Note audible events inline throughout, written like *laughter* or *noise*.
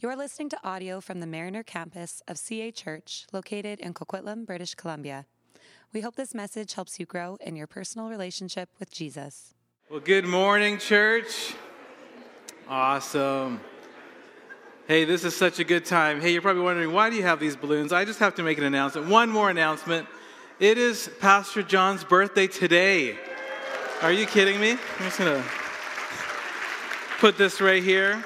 You're listening to audio from the Mariner campus of CA Church, located in Coquitlam, British Columbia. We hope this message helps you grow in your personal relationship with Jesus. Well, good morning, church. Awesome. Hey, this is such a good time. Hey, you're probably wondering, why do you have these balloons? I just have to make an announcement. One more announcement. It is Pastor John's birthday today. Are you kidding me? I'm just going to put this right here.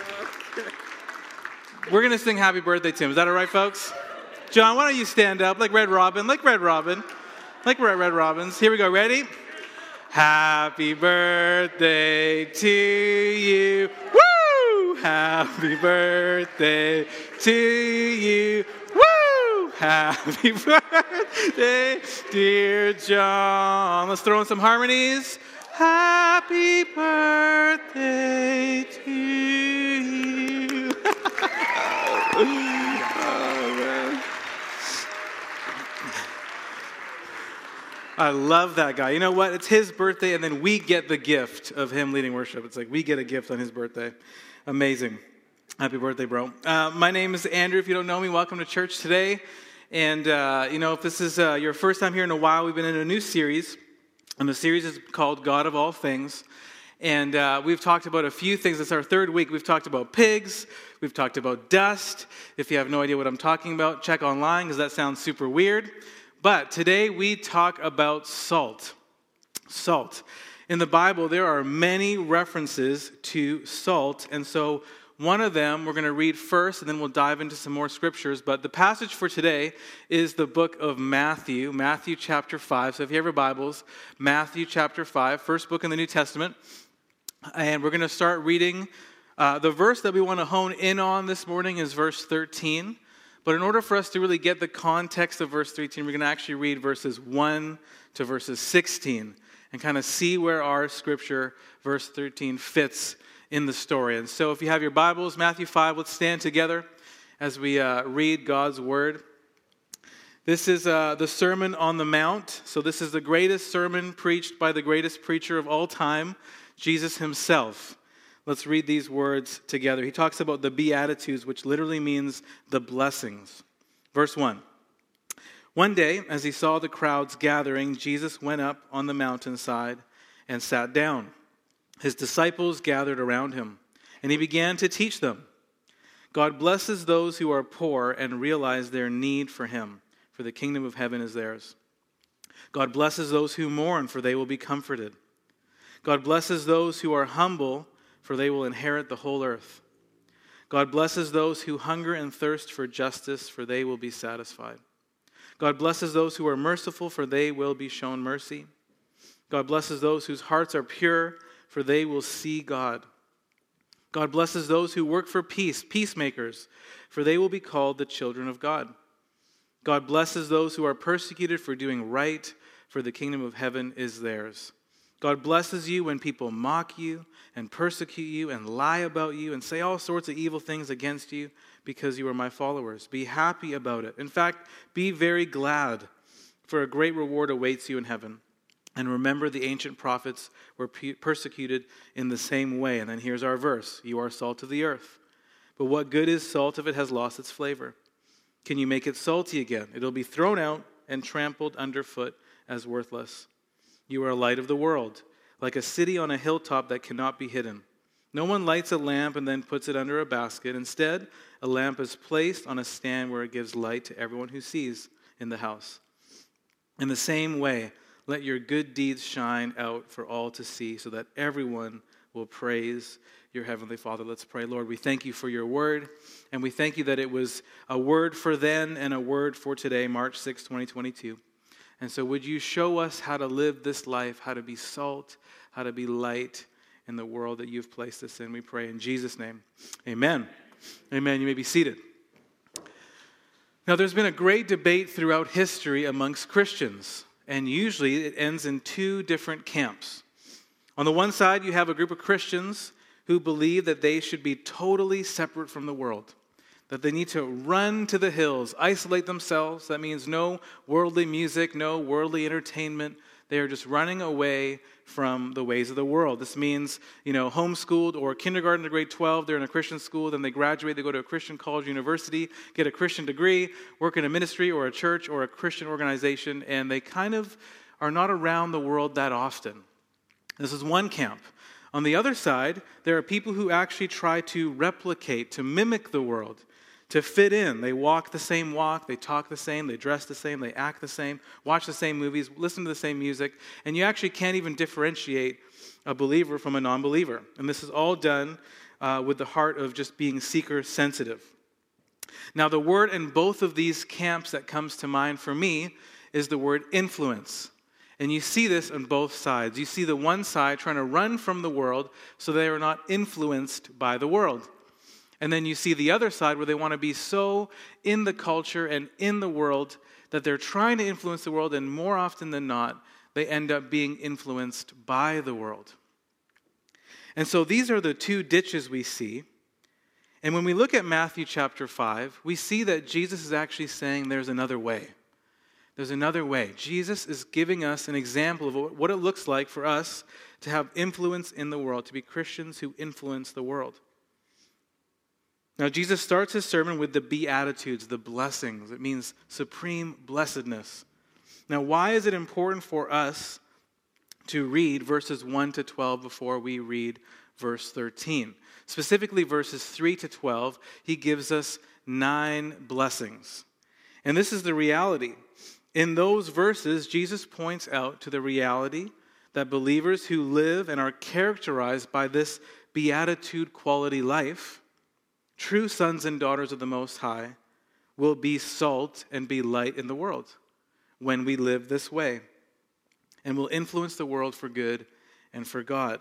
We're going to sing happy birthday to him. Is that all right, folks? John, why don't you stand up like Red Robin, like Red Robin, like Red, Red Robins. Here we go. Ready? Happy birthday to you. Woo! Happy birthday to you. Woo! Happy *laughs* birthday, dear John. Let's throw in some harmonies. Happy birthday to you. Oh. I love that guy. You know what? It's his birthday, and then we get the gift of him leading worship. It's like we get a gift on his birthday. Amazing. Happy birthday, bro. Uh, my name is Andrew. If you don't know me, welcome to church today. And, uh, you know, if this is uh, your first time here in a while, we've been in a new series. And the series is called God of All Things. And uh, we've talked about a few things. It's our third week. We've talked about pigs. We've talked about dust. If you have no idea what I'm talking about, check online because that sounds super weird. But today we talk about salt. Salt. In the Bible, there are many references to salt. And so one of them we're going to read first, and then we'll dive into some more scriptures. But the passage for today is the book of Matthew, Matthew chapter 5. So if you have your Bibles, Matthew chapter 5, first book in the New Testament. And we're going to start reading. Uh, the verse that we want to hone in on this morning is verse 13. But in order for us to really get the context of verse 13, we're going to actually read verses 1 to verses 16 and kind of see where our scripture, verse 13, fits in the story. And so if you have your Bibles, Matthew 5, let's stand together as we uh, read God's word. This is uh, the Sermon on the Mount. So, this is the greatest sermon preached by the greatest preacher of all time, Jesus himself. Let's read these words together. He talks about the Beatitudes, which literally means the blessings. Verse 1 One day, as he saw the crowds gathering, Jesus went up on the mountainside and sat down. His disciples gathered around him, and he began to teach them God blesses those who are poor and realize their need for him, for the kingdom of heaven is theirs. God blesses those who mourn, for they will be comforted. God blesses those who are humble for they will inherit the whole earth. God blesses those who hunger and thirst for justice, for they will be satisfied. God blesses those who are merciful, for they will be shown mercy. God blesses those whose hearts are pure, for they will see God. God blesses those who work for peace, peacemakers, for they will be called the children of God. God blesses those who are persecuted for doing right, for the kingdom of heaven is theirs. God blesses you when people mock you and persecute you and lie about you and say all sorts of evil things against you because you are my followers. Be happy about it. In fact, be very glad, for a great reward awaits you in heaven. And remember, the ancient prophets were persecuted in the same way. And then here's our verse You are salt of the earth. But what good is salt if it has lost its flavor? Can you make it salty again? It'll be thrown out and trampled underfoot as worthless. You are a light of the world, like a city on a hilltop that cannot be hidden. No one lights a lamp and then puts it under a basket. Instead, a lamp is placed on a stand where it gives light to everyone who sees in the house. In the same way, let your good deeds shine out for all to see, so that everyone will praise your heavenly Father. Let's pray. Lord, we thank you for your word, and we thank you that it was a word for then and a word for today, March 6, 2022. And so, would you show us how to live this life, how to be salt, how to be light in the world that you've placed us in? We pray in Jesus' name. Amen. Amen. You may be seated. Now, there's been a great debate throughout history amongst Christians, and usually it ends in two different camps. On the one side, you have a group of Christians who believe that they should be totally separate from the world that they need to run to the hills, isolate themselves. That means no worldly music, no worldly entertainment. they are just running away from the ways of the world. This means, you know, homeschooled or kindergarten to grade 12, they're in a Christian school, then they graduate, they go to a Christian college, university, get a Christian degree, work in a ministry or a church or a Christian organization, and they kind of are not around the world that often. This is one camp. On the other side, there are people who actually try to replicate, to mimic the world to fit in. They walk the same walk, they talk the same, they dress the same, they act the same, watch the same movies, listen to the same music, and you actually can't even differentiate a believer from a non believer. And this is all done uh, with the heart of just being seeker sensitive. Now, the word in both of these camps that comes to mind for me is the word influence. And you see this on both sides. You see the one side trying to run from the world so they are not influenced by the world. And then you see the other side where they want to be so in the culture and in the world that they're trying to influence the world, and more often than not, they end up being influenced by the world. And so these are the two ditches we see. And when we look at Matthew chapter 5, we see that Jesus is actually saying there's another way. There's another way. Jesus is giving us an example of what it looks like for us to have influence in the world, to be Christians who influence the world. Now, Jesus starts his sermon with the Beatitudes, the blessings. It means supreme blessedness. Now, why is it important for us to read verses 1 to 12 before we read verse 13? Specifically, verses 3 to 12, he gives us nine blessings. And this is the reality. In those verses, Jesus points out to the reality that believers who live and are characterized by this beatitude quality life True sons and daughters of the Most High will be salt and be light in the world when we live this way, and will influence the world for good and for God.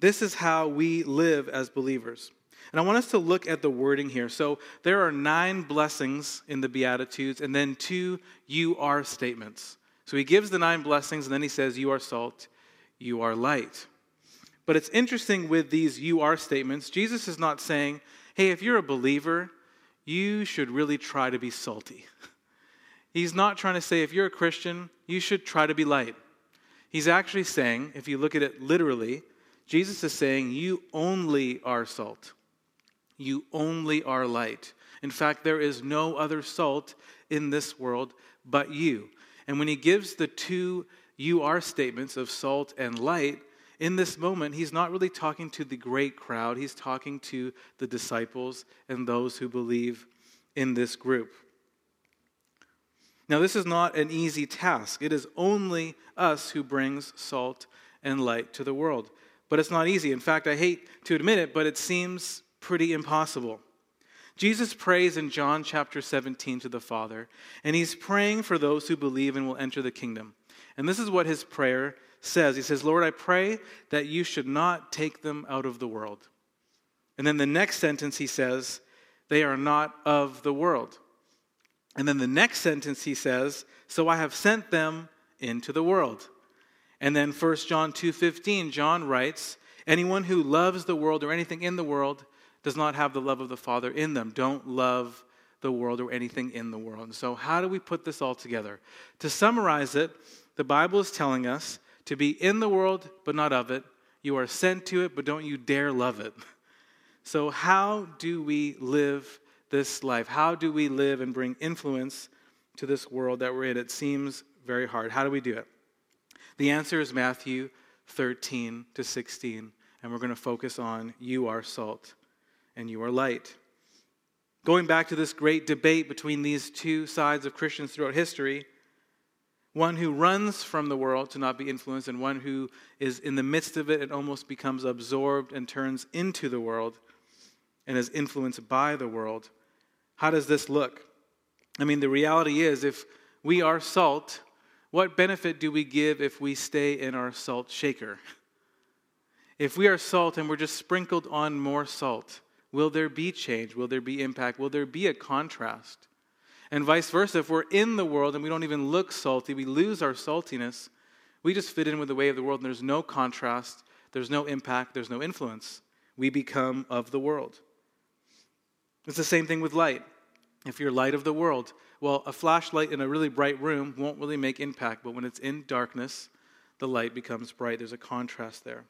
This is how we live as believers. And I want us to look at the wording here. So there are nine blessings in the Beatitudes and then two you are statements. So he gives the nine blessings and then he says, You are salt, you are light. But it's interesting with these you are statements, Jesus is not saying, hey, if you're a believer, you should really try to be salty. *laughs* He's not trying to say, if you're a Christian, you should try to be light. He's actually saying, if you look at it literally, Jesus is saying, you only are salt. You only are light. In fact, there is no other salt in this world but you. And when he gives the two you are statements of salt and light, in this moment, he's not really talking to the great crowd, he's talking to the disciples and those who believe in this group. Now, this is not an easy task. It is only us who brings salt and light to the world. But it's not easy. In fact, I hate to admit it, but it seems pretty impossible. Jesus prays in John chapter 17 to the Father, and he's praying for those who believe and will enter the kingdom. And this is what his prayer says. He says, Lord, I pray that you should not take them out of the world. And then the next sentence he says, they are not of the world. And then the next sentence he says, so I have sent them into the world. And then 1 John 2:15, John writes, anyone who loves the world or anything in the world does not have the love of the Father in them. Don't love the world or anything in the world. And so how do we put this all together? To summarize it, the Bible is telling us to be in the world, but not of it. You are sent to it, but don't you dare love it. So, how do we live this life? How do we live and bring influence to this world that we're in? It seems very hard. How do we do it? The answer is Matthew 13 to 16, and we're going to focus on you are salt and you are light. Going back to this great debate between these two sides of Christians throughout history, one who runs from the world to not be influenced, and one who is in the midst of it and almost becomes absorbed and turns into the world and is influenced by the world. How does this look? I mean, the reality is if we are salt, what benefit do we give if we stay in our salt shaker? If we are salt and we're just sprinkled on more salt, will there be change? Will there be impact? Will there be a contrast? And vice versa, if we're in the world and we don't even look salty, we lose our saltiness, we just fit in with the way of the world and there's no contrast, there's no impact, there's no influence. We become of the world. It's the same thing with light. If you're light of the world, Well, a flashlight in a really bright room won't really make impact, but when it's in darkness, the light becomes bright. There's a contrast there.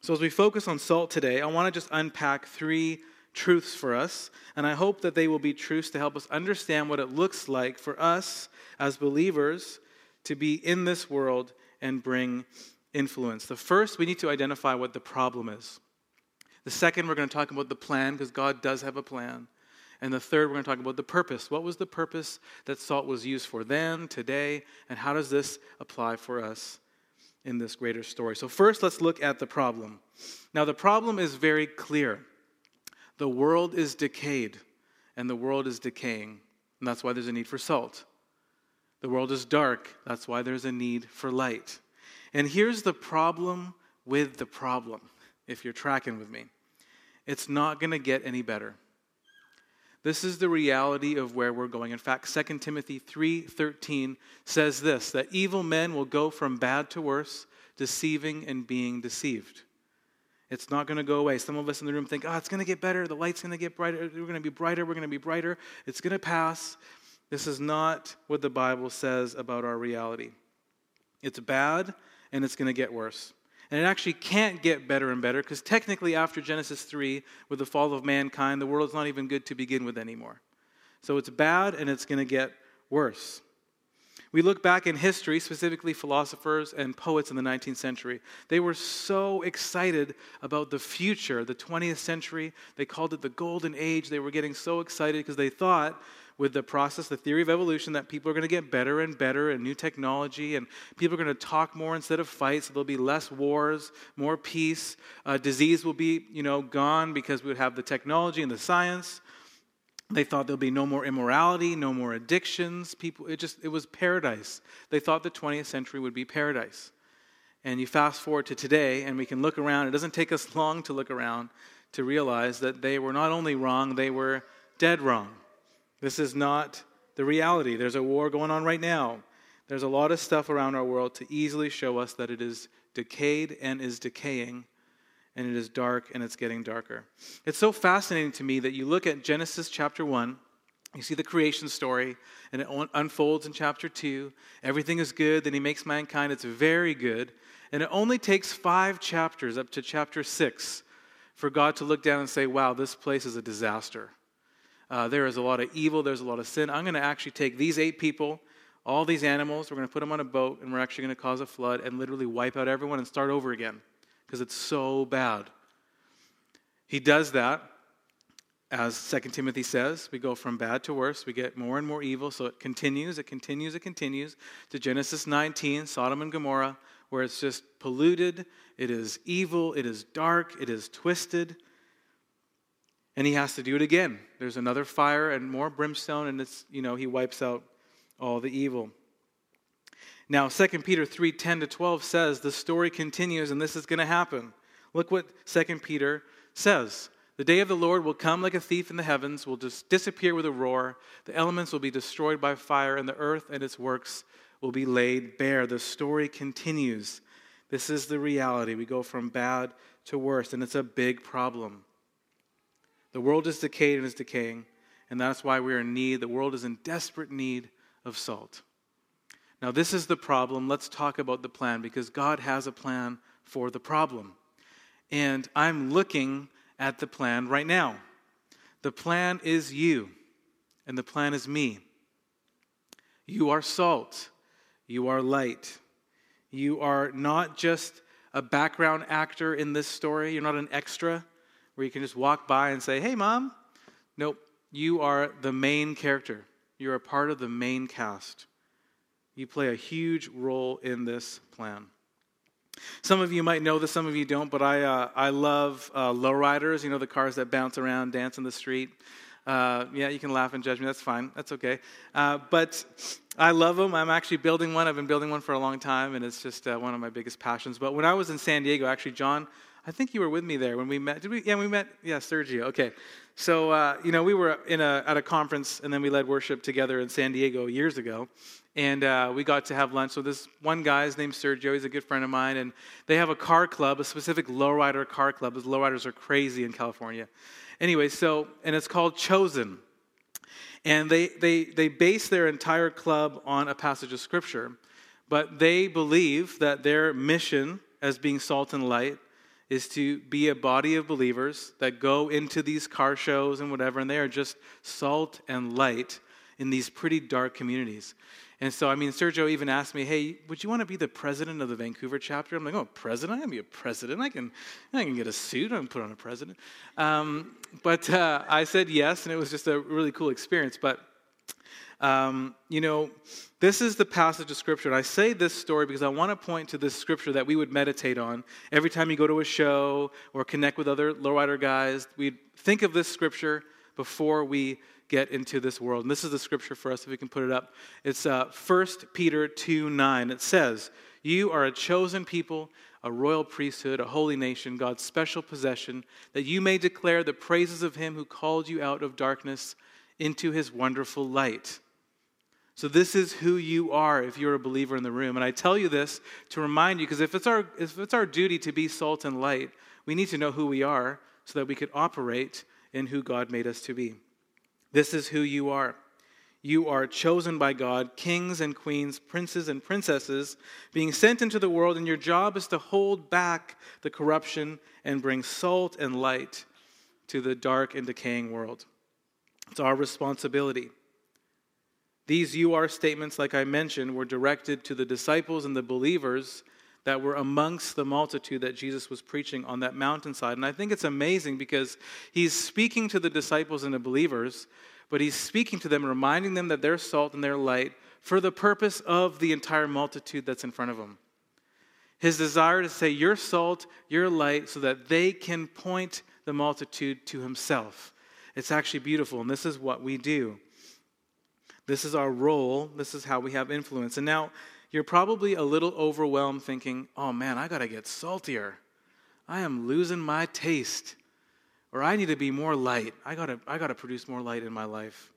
So, as we focus on salt today, I want to just unpack three truths for us, and I hope that they will be truths to help us understand what it looks like for us as believers to be in this world and bring influence. The first, we need to identify what the problem is. The second, we're going to talk about the plan because God does have a plan. And the third, we're going to talk about the purpose. What was the purpose that salt was used for then, today, and how does this apply for us in this greater story. So, first, let's look at the problem. Now, the problem is very clear the world is decayed, and the world is decaying, and that's why there's a need for salt. The world is dark, that's why there's a need for light. And here's the problem with the problem, if you're tracking with me it's not going to get any better. This is the reality of where we're going. In fact, 2 Timothy 3:13 says this that evil men will go from bad to worse, deceiving and being deceived. It's not going to go away. Some of us in the room think, "Oh, it's going to get better. The light's going to get brighter. We're going to be brighter. We're going to be brighter. It's going to pass." This is not what the Bible says about our reality. It's bad and it's going to get worse. And it actually can't get better and better because technically, after Genesis 3, with the fall of mankind, the world's not even good to begin with anymore. So it's bad and it's going to get worse. We look back in history, specifically philosophers and poets in the 19th century. They were so excited about the future, the 20th century. They called it the golden age. They were getting so excited because they thought with the process, the theory of evolution, that people are going to get better and better and new technology, and people are going to talk more instead of fight, so there'll be less wars, more peace. Uh, disease will be, you know, gone because we would have the technology and the science. They thought there'll be no more immorality, no more addictions. People, it just, it was paradise. They thought the 20th century would be paradise. And you fast forward to today, and we can look around. It doesn't take us long to look around to realize that they were not only wrong, they were dead wrong. This is not the reality. There's a war going on right now. There's a lot of stuff around our world to easily show us that it is decayed and is decaying, and it is dark and it's getting darker. It's so fascinating to me that you look at Genesis chapter 1. You see the creation story, and it unfolds in chapter 2. Everything is good, then he makes mankind. It's very good. And it only takes five chapters up to chapter 6 for God to look down and say, Wow, this place is a disaster. Uh, there is a lot of evil, there's a lot of sin. I'm going to actually take these eight people, all these animals, we're going to put them on a boat, and we're actually going to cause a flood and literally wipe out everyone and start over again because it's so bad. He does that, as 2 Timothy says. We go from bad to worse. We get more and more evil. So it continues, it continues, it continues to Genesis 19, Sodom and Gomorrah, where it's just polluted, it is evil, it is dark, it is twisted. And he has to do it again. There's another fire and more brimstone, and it's, you know, he wipes out all the evil. Now, 2 Peter 3 10 to 12 says the story continues, and this is going to happen. Look what 2 Peter says. The day of the Lord will come like a thief in the heavens, will just disappear with a roar. The elements will be destroyed by fire, and the earth and its works will be laid bare. The story continues. This is the reality. We go from bad to worse, and it's a big problem. The world is decayed and is decaying, and that's why we're in need. The world is in desperate need of salt. Now, this is the problem. Let's talk about the plan because God has a plan for the problem. And I'm looking at the plan right now. The plan is you, and the plan is me. You are salt, you are light. You are not just a background actor in this story, you're not an extra where you can just walk by and say, hey, mom. Nope, you are the main character. You're a part of the main cast. You play a huge role in this plan. Some of you might know this, some of you don't, but I, uh, I love uh, lowriders, you know, the cars that bounce around, dance in the street. Uh, yeah, you can laugh and judge me, that's fine, that's okay. Uh, but I love them. I'm actually building one. I've been building one for a long time, and it's just uh, one of my biggest passions. But when I was in San Diego, actually, John I think you were with me there when we met. Did we? Yeah, we met. Yeah, Sergio. Okay. So, uh, you know, we were in a, at a conference and then we led worship together in San Diego years ago. And uh, we got to have lunch. So, this one guy is named Sergio. He's a good friend of mine. And they have a car club, a specific lowrider car club. Because lowriders are crazy in California. Anyway, so, and it's called Chosen. And they, they, they base their entire club on a passage of Scripture. But they believe that their mission as being salt and light is to be a body of believers that go into these car shows and whatever, and they are just salt and light in these pretty dark communities. And so, I mean, Sergio even asked me, "Hey, would you want to be the president of the Vancouver chapter?" I'm like, "Oh, president? I can be a president. I can, I can get a suit. I can put on a president." Um, but uh, I said yes, and it was just a really cool experience. But um, you know, this is the passage of Scripture. And I say this story because I want to point to this Scripture that we would meditate on every time you go to a show or connect with other lowrider guys. We'd think of this Scripture before we get into this world. And this is the Scripture for us, if we can put it up. It's uh, 1 Peter 2 9. It says, You are a chosen people, a royal priesthood, a holy nation, God's special possession, that you may declare the praises of him who called you out of darkness into his wonderful light. So, this is who you are if you're a believer in the room. And I tell you this to remind you, because if, it's our, if it's our duty to be salt and light, we need to know who we are so that we could operate in who God made us to be. This is who you are. You are chosen by God, kings and queens, princes and princesses, being sent into the world, and your job is to hold back the corruption and bring salt and light to the dark and decaying world. It's our responsibility. These you are statements, like I mentioned, were directed to the disciples and the believers that were amongst the multitude that Jesus was preaching on that mountainside. And I think it's amazing because he's speaking to the disciples and the believers, but he's speaking to them, reminding them that they're salt and they're light for the purpose of the entire multitude that's in front of them. His desire to say, You're salt, you're light, so that they can point the multitude to himself. It's actually beautiful, and this is what we do. This is our role. This is how we have influence. And now you're probably a little overwhelmed thinking, oh man, I got to get saltier. I am losing my taste. Or I need to be more light. I got to I got to produce more light in my life.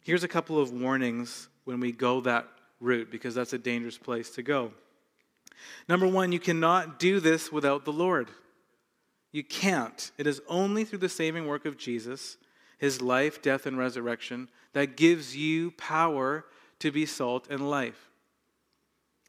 Here's a couple of warnings when we go that route because that's a dangerous place to go. Number 1, you cannot do this without the Lord. You can't. It is only through the saving work of Jesus his life, death, and resurrection, that gives you power to be salt and life.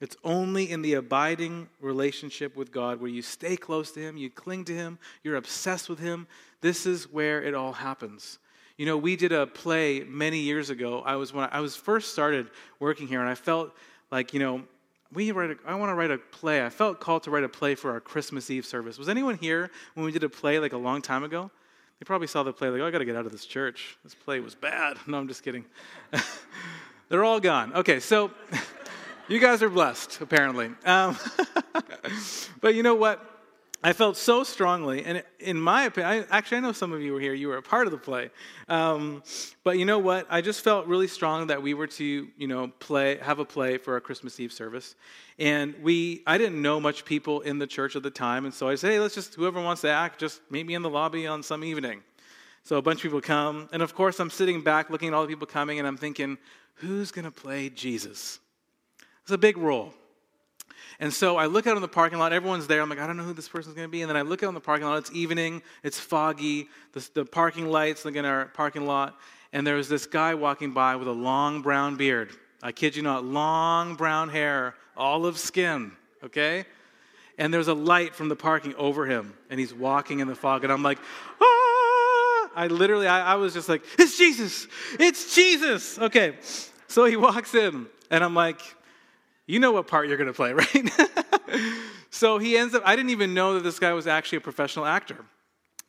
It's only in the abiding relationship with God where you stay close to Him, you cling to Him, you're obsessed with Him. This is where it all happens. You know, we did a play many years ago. I was when I was first started working here, and I felt like, you know, we write a, I want to write a play. I felt called to write a play for our Christmas Eve service. Was anyone here when we did a play like a long time ago? They probably saw the play, like, oh, I got to get out of this church. This play was bad. *laughs* No, I'm just kidding. *laughs* They're all gone. Okay, so *laughs* you guys are blessed, apparently. Um, *laughs* but you know what? I felt so strongly, and in my opinion, I, actually, I know some of you were here, you were a part of the play. Um, but you know what? I just felt really strong that we were to, you know, play, have a play for our Christmas Eve service. And we, I didn't know much people in the church at the time, and so I said, hey, let's just, whoever wants to act, just meet me in the lobby on some evening. So a bunch of people come, and of course, I'm sitting back looking at all the people coming, and I'm thinking, who's going to play Jesus? It's a big role. And so I look out in the parking lot, everyone's there. I'm like, I don't know who this person's going to be. And then I look out in the parking lot, it's evening, it's foggy, the, the parking lights look in our parking lot, and there's this guy walking by with a long brown beard. I kid you not, long brown hair, olive skin, okay? And there's a light from the parking over him, and he's walking in the fog, and I'm like, ah! I literally, I, I was just like, it's Jesus, it's Jesus. Okay, so he walks in, and I'm like, you know what part you're going to play, *laughs* right? so he ends up, I didn't even know that this guy was actually a professional actor.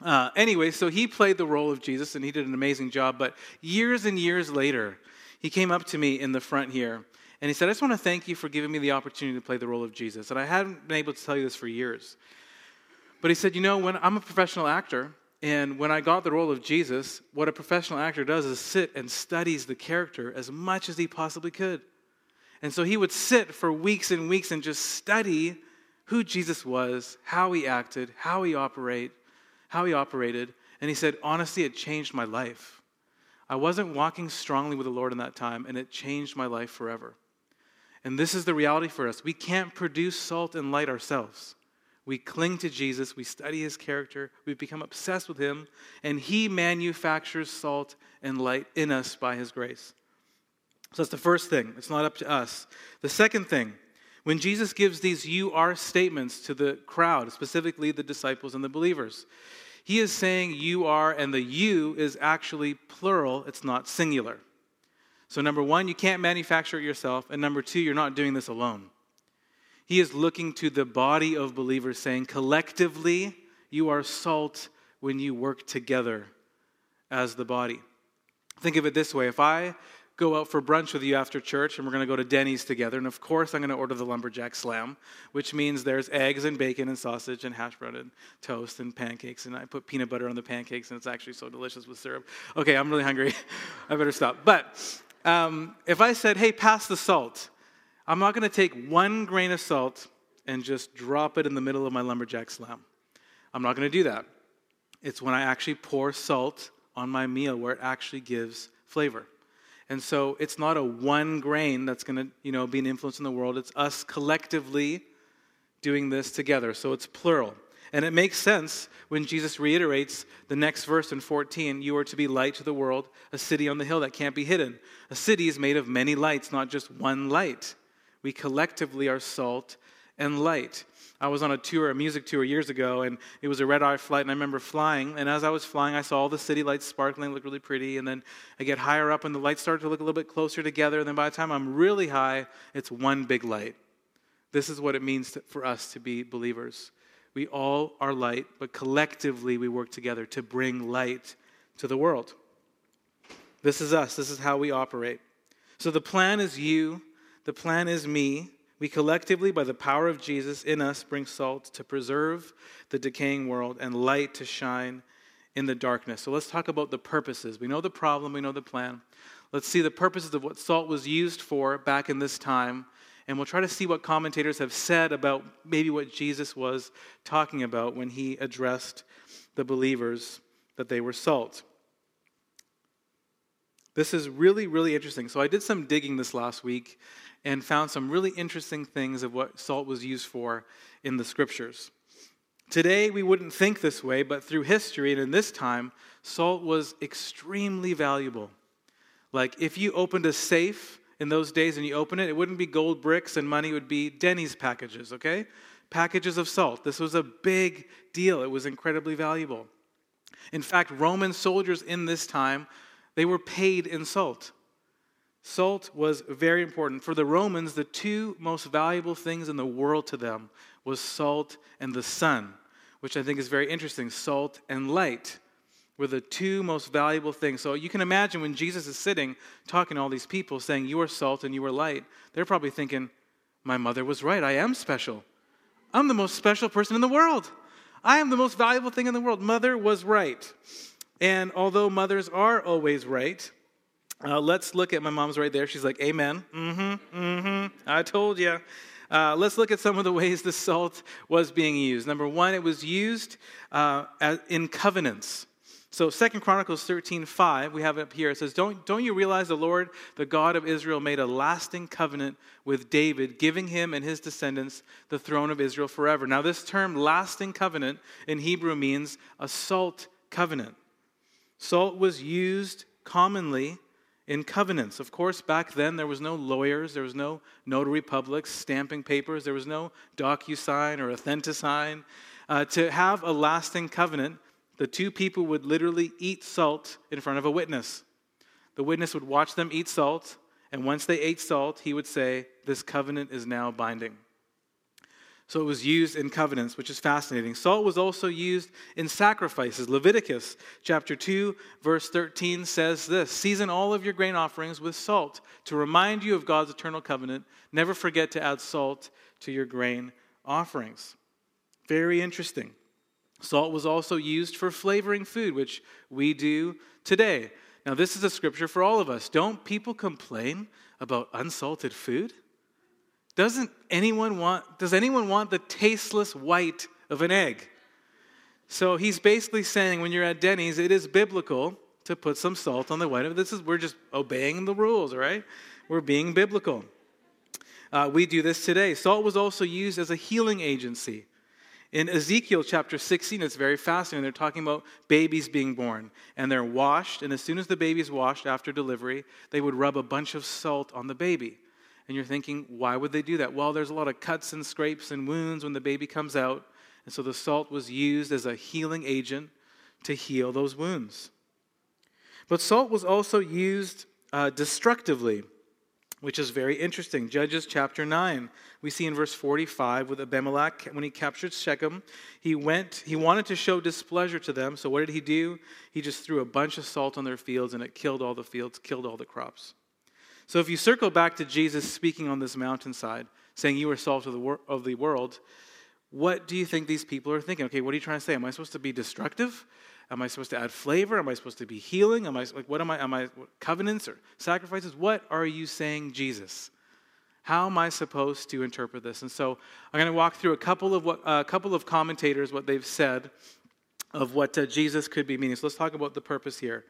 Uh, anyway, so he played the role of Jesus and he did an amazing job. But years and years later, he came up to me in the front here and he said, I just want to thank you for giving me the opportunity to play the role of Jesus. And I hadn't been able to tell you this for years. But he said, You know, when I'm a professional actor, and when I got the role of Jesus, what a professional actor does is sit and studies the character as much as he possibly could. And so he would sit for weeks and weeks and just study who Jesus was, how he acted, how he operate, how he operated. And he said, honestly, it changed my life. I wasn't walking strongly with the Lord in that time, and it changed my life forever. And this is the reality for us. We can't produce salt and light ourselves. We cling to Jesus, we study his character, we become obsessed with him, and he manufactures salt and light in us by his grace. So that's the first thing. It's not up to us. The second thing, when Jesus gives these you are statements to the crowd, specifically the disciples and the believers, he is saying you are, and the you is actually plural, it's not singular. So, number one, you can't manufacture it yourself. And number two, you're not doing this alone. He is looking to the body of believers, saying, collectively, you are salt when you work together as the body. Think of it this way if I go out for brunch with you after church and we're going to go to Denny's together. And of course, I'm going to order the lumberjack slam, which means there's eggs and bacon and sausage and hash brown and toast and pancakes. And I put peanut butter on the pancakes and it's actually so delicious with syrup. Okay, I'm really hungry. *laughs* I better stop. But um, if I said, hey, pass the salt, I'm not going to take one grain of salt and just drop it in the middle of my lumberjack slam. I'm not going to do that. It's when I actually pour salt on my meal where it actually gives flavor. And so it's not a one grain that's going to, you know, be an influence in the world. It's us collectively doing this together. So it's plural. And it makes sense when Jesus reiterates the next verse in 14 you are to be light to the world, a city on the hill that can't be hidden. A city is made of many lights, not just one light. We collectively are salt and light. I was on a tour, a music tour years ago, and it was a red eye flight, and I remember flying. And as I was flying, I saw all the city lights sparkling, looked really pretty. And then I get higher up, and the lights start to look a little bit closer together. And then by the time I'm really high, it's one big light. This is what it means to, for us to be believers. We all are light, but collectively we work together to bring light to the world. This is us. This is how we operate. So the plan is you, the plan is me. We collectively, by the power of Jesus in us, bring salt to preserve the decaying world and light to shine in the darkness. So let's talk about the purposes. We know the problem, we know the plan. Let's see the purposes of what salt was used for back in this time. And we'll try to see what commentators have said about maybe what Jesus was talking about when he addressed the believers that they were salt. This is really, really interesting. So I did some digging this last week and found some really interesting things of what salt was used for in the scriptures. Today, we wouldn't think this way, but through history and in this time, salt was extremely valuable. Like if you opened a safe in those days and you open it, it wouldn't be gold bricks and money, it would be Denny's packages, okay? Packages of salt. This was a big deal. It was incredibly valuable. In fact, Roman soldiers in this time, they were paid in salt. Salt was very important. For the Romans, the two most valuable things in the world to them was salt and the sun, which I think is very interesting. Salt and light were the two most valuable things. So you can imagine when Jesus is sitting talking to all these people saying, You are salt and you are light, they're probably thinking, My mother was right. I am special. I'm the most special person in the world. I am the most valuable thing in the world. Mother was right. And although mothers are always right, uh, let's look at my mom's right there. She's like, Amen. Mm hmm. Mm hmm. I told you. Uh, let's look at some of the ways the salt was being used. Number one, it was used uh, in covenants. So Second Chronicles 13, 5, we have it up here. It says, don't, don't you realize the Lord, the God of Israel, made a lasting covenant with David, giving him and his descendants the throne of Israel forever? Now, this term, lasting covenant, in Hebrew means a salt covenant. Salt was used commonly in covenants. Of course, back then there was no lawyers, there was no notary publics stamping papers, there was no DocuSign or AuthentiSign. Uh, to have a lasting covenant, the two people would literally eat salt in front of a witness. The witness would watch them eat salt, and once they ate salt, he would say, This covenant is now binding. So it was used in covenants, which is fascinating. Salt was also used in sacrifices. Leviticus chapter 2, verse 13 says this Season all of your grain offerings with salt to remind you of God's eternal covenant. Never forget to add salt to your grain offerings. Very interesting. Salt was also used for flavoring food, which we do today. Now, this is a scripture for all of us. Don't people complain about unsalted food? Doesn't anyone want, does anyone want the tasteless white of an egg? So he's basically saying when you're at Denny's, it is biblical to put some salt on the white of this is we're just obeying the rules, right? We're being biblical. Uh, we do this today. Salt was also used as a healing agency. In Ezekiel chapter 16, it's very fascinating. They're talking about babies being born, and they're washed, and as soon as the baby is washed after delivery, they would rub a bunch of salt on the baby. And you're thinking, why would they do that? Well, there's a lot of cuts and scrapes and wounds when the baby comes out, and so the salt was used as a healing agent to heal those wounds. But salt was also used uh, destructively, which is very interesting. Judges chapter 9, we see in verse 45 with Abimelech, when he captured Shechem, he went, he wanted to show displeasure to them. So what did he do? He just threw a bunch of salt on their fields and it killed all the fields, killed all the crops. So if you circle back to Jesus speaking on this mountainside, saying, You are salt of the, wor- of the world, what do you think these people are thinking? Okay, what are you trying to say? Am I supposed to be destructive? Am I supposed to add flavor? Am I supposed to be healing? Am I like what am I? Am I covenants or sacrifices? What are you saying, Jesus? How am I supposed to interpret this? And so I'm going to walk through a couple of what a couple of commentators what they've said of what uh, Jesus could be meaning. So let's talk about the purpose here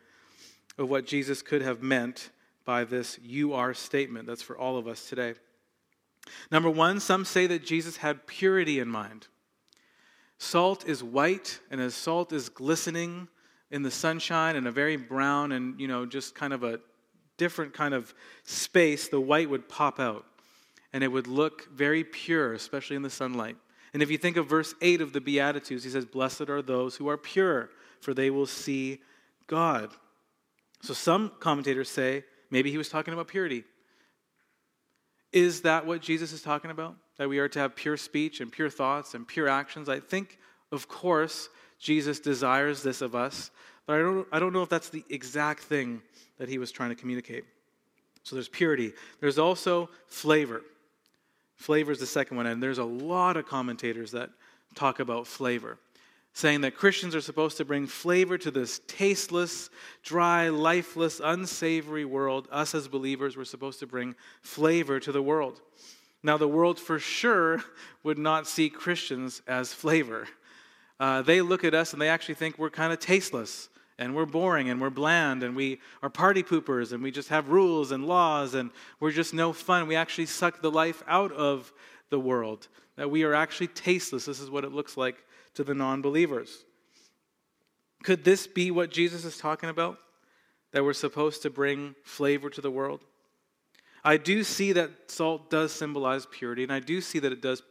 of what Jesus could have meant by this "you are" statement. That's for all of us today. Number one, some say that Jesus had purity in mind. Salt is white, and as salt is glistening in the sunshine and a very brown and, you know, just kind of a different kind of space, the white would pop out. And it would look very pure, especially in the sunlight. And if you think of verse 8 of the Beatitudes, he says, Blessed are those who are pure, for they will see God. So some commentators say maybe he was talking about purity. Is that what Jesus is talking about? That we are to have pure speech and pure thoughts and pure actions? I think, of course, Jesus desires this of us, but I don't, I don't know if that's the exact thing that he was trying to communicate. So there's purity. There's also flavor. Flavor is the second one, and there's a lot of commentators that talk about flavor saying that Christians are supposed to bring flavor to this tasteless, dry, lifeless, unsavory world. Us as believers, we're supposed to bring flavor to the world. Now, the world for sure *laughs* would not see Christians as flavor. Uh, they look at us and they actually think we're kind of tasteless and we're boring and we're bland and we are party poopers and we just have rules and laws and we're just no fun. We actually suck the life out of the world. That we are actually tasteless. This is what it looks like to the non believers. Could this be what Jesus is talking about? That we're supposed to bring flavor to the world? I do see that salt does symbolize purity, and I do see that it does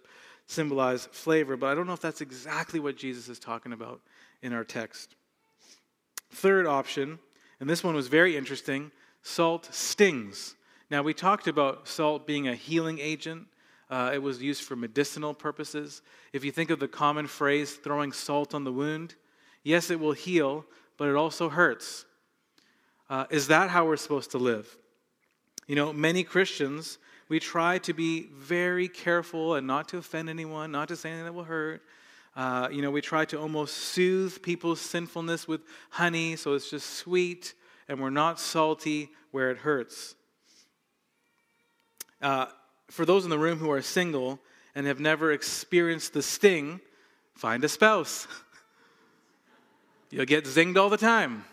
symbolize flavor, but I don't know if that's exactly what Jesus is talking about in our text. Third option, and this one was very interesting salt stings. Now, we talked about salt being a healing agent uh, it was used for medicinal purposes. If you think of the common phrase, throwing salt on the wound, yes, it will heal, but it also hurts. Uh, is that how we're supposed to live? You know, many Christians, we try to be very careful and not to offend anyone, not to say anything that will hurt. Uh, you know, we try to almost soothe people's sinfulness with honey so it's just sweet and we're not salty where it hurts. Uh, for those in the room who are single and have never experienced the sting, find a spouse. *laughs* You'll get zinged all the time.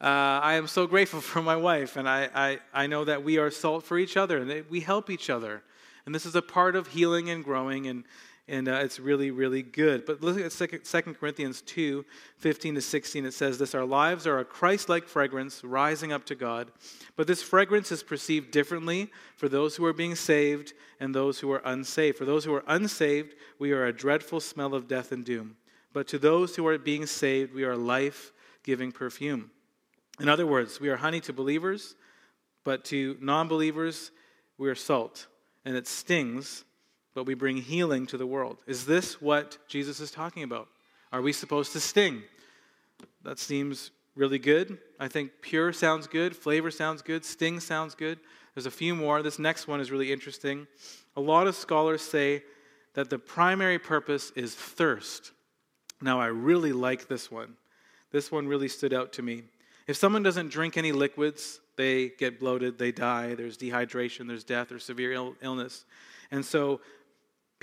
Uh, I am so grateful *laughs* for my wife, and I, I, I know that we are salt for each other, and we help each other. And this is a part of healing and growing, and and uh, it's really, really good. But look at 2 Corinthians 2 15 to 16. It says this Our lives are a Christ like fragrance rising up to God, but this fragrance is perceived differently for those who are being saved and those who are unsaved. For those who are unsaved, we are a dreadful smell of death and doom. But to those who are being saved, we are life giving perfume. In other words, we are honey to believers, but to non believers, we are salt, and it stings but we bring healing to the world. Is this what Jesus is talking about? Are we supposed to sting? That seems really good. I think pure sounds good, flavor sounds good, sting sounds good. There's a few more. This next one is really interesting. A lot of scholars say that the primary purpose is thirst. Now, I really like this one. This one really stood out to me. If someone doesn't drink any liquids, they get bloated, they die, there's dehydration, there's death, or severe Ill- illness. And so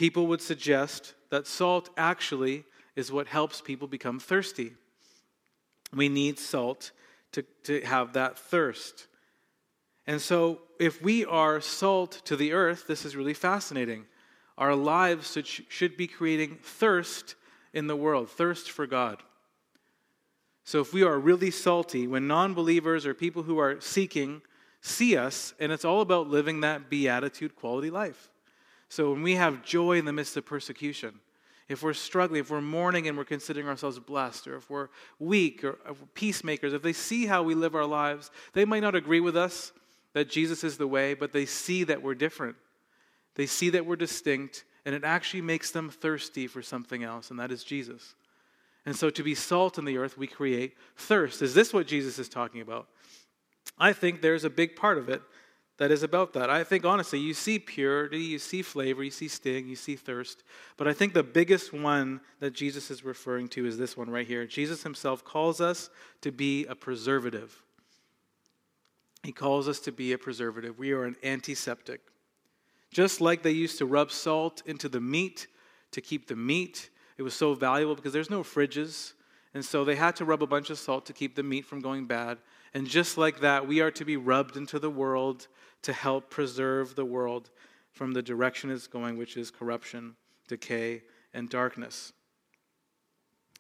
people would suggest that salt actually is what helps people become thirsty. We need salt to, to have that thirst. And so, if we are salt to the earth, this is really fascinating. our lives should be creating thirst in the world, thirst for God. So if we are really salty, when non believers or people who are seeking see us, and it's all about living that beatitude quality life. So when we have joy in the midst of persecution, if we're struggling, if we're mourning and we're considering ourselves blessed, or if we're weak or if we're peacemakers, if they see how we live our lives, they might not agree with us that Jesus is the way, but they see that we're different. They see that we're distinct, and it actually makes them thirsty for something else, and that is Jesus. And so, to be salt in the earth, we create thirst. Is this what Jesus is talking about? I think there's a big part of it that is about that. I think, honestly, you see purity, you see flavor, you see sting, you see thirst. But I think the biggest one that Jesus is referring to is this one right here. Jesus himself calls us to be a preservative. He calls us to be a preservative. We are an antiseptic. Just like they used to rub salt into the meat to keep the meat it was so valuable because there's no fridges. And so they had to rub a bunch of salt to keep the meat from going bad. And just like that, we are to be rubbed into the world to help preserve the world from the direction it's going, which is corruption, decay, and darkness.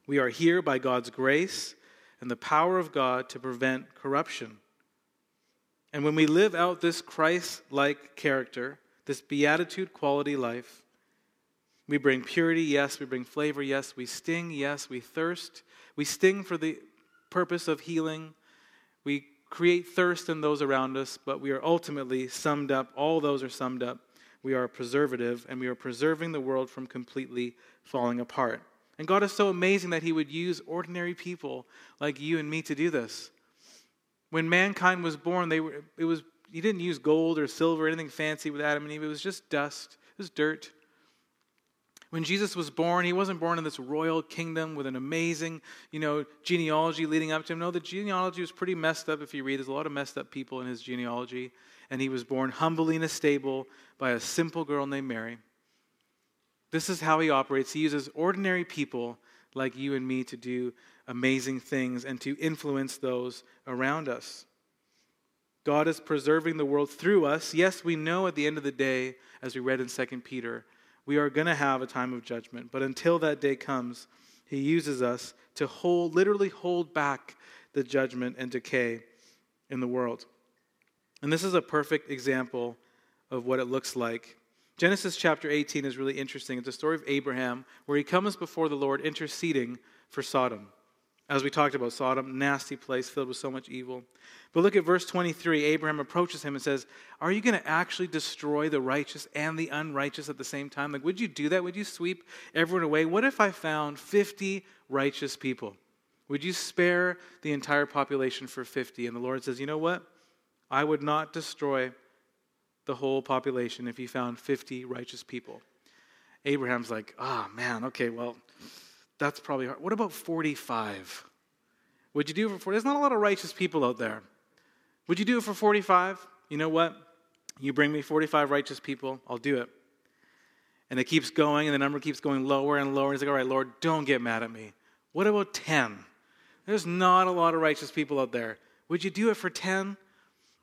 We are here by God's grace and the power of God to prevent corruption. And when we live out this Christ like character, this beatitude quality life, we bring purity, yes. We bring flavor, yes. We sting, yes. We thirst. We sting for the purpose of healing. We create thirst in those around us, but we are ultimately summed up, all those are summed up. We are a preservative, and we are preserving the world from completely falling apart. And God is so amazing that He would use ordinary people like you and me to do this. When mankind was born, they were, it was, He didn't use gold or silver or anything fancy with Adam and Eve. It was just dust, it was dirt. When Jesus was born, he wasn't born in this royal kingdom with an amazing, you know, genealogy leading up to him. No, the genealogy was pretty messed up if you read. There's a lot of messed up people in his genealogy. And he was born humbly in a stable by a simple girl named Mary. This is how he operates. He uses ordinary people like you and me to do amazing things and to influence those around us. God is preserving the world through us. Yes, we know at the end of the day, as we read in 2 Peter, we are going to have a time of judgment. But until that day comes, he uses us to hold, literally hold back the judgment and decay in the world. And this is a perfect example of what it looks like. Genesis chapter 18 is really interesting. It's a story of Abraham where he comes before the Lord interceding for Sodom. As we talked about, Sodom, nasty place filled with so much evil. But look at verse 23. Abraham approaches him and says, Are you going to actually destroy the righteous and the unrighteous at the same time? Like, would you do that? Would you sweep everyone away? What if I found 50 righteous people? Would you spare the entire population for 50? And the Lord says, You know what? I would not destroy the whole population if you found 50 righteous people. Abraham's like, Oh, man, okay, well that's probably hard. What about 45? Would you do it for 40? There's not a lot of righteous people out there. Would you do it for 45? You know what? You bring me 45 righteous people, I'll do it. And it keeps going, and the number keeps going lower and lower. And he's like, all right, Lord, don't get mad at me. What about 10? There's not a lot of righteous people out there. Would you do it for 10?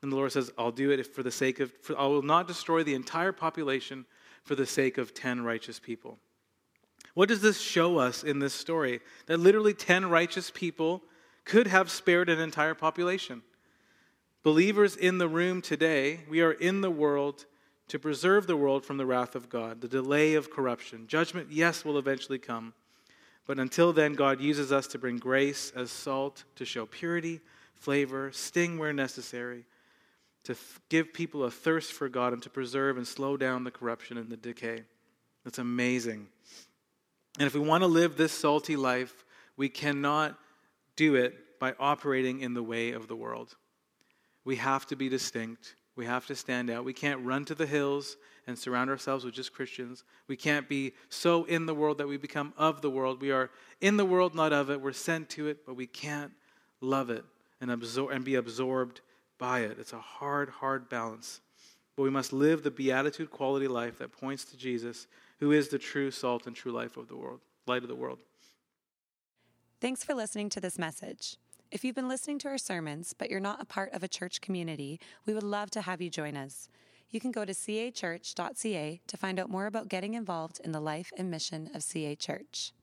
And the Lord says, I'll do it for the sake of, for, I will not destroy the entire population for the sake of 10 righteous people. What does this show us in this story? That literally 10 righteous people could have spared an entire population. Believers in the room today, we are in the world to preserve the world from the wrath of God, the delay of corruption. Judgment, yes, will eventually come. But until then, God uses us to bring grace as salt, to show purity, flavor, sting where necessary, to th- give people a thirst for God, and to preserve and slow down the corruption and the decay. That's amazing. And if we want to live this salty life, we cannot do it by operating in the way of the world. We have to be distinct. We have to stand out. We can't run to the hills and surround ourselves with just Christians. We can't be so in the world that we become of the world. We are in the world, not of it. We're sent to it, but we can't love it and, absor- and be absorbed by it. It's a hard, hard balance. But we must live the beatitude quality life that points to Jesus who is the true salt and true life of the world, light of the world. Thanks for listening to this message. If you've been listening to our sermons, but you're not a part of a church community, we would love to have you join us. You can go to cachurch.ca to find out more about getting involved in the life and mission of CA Church.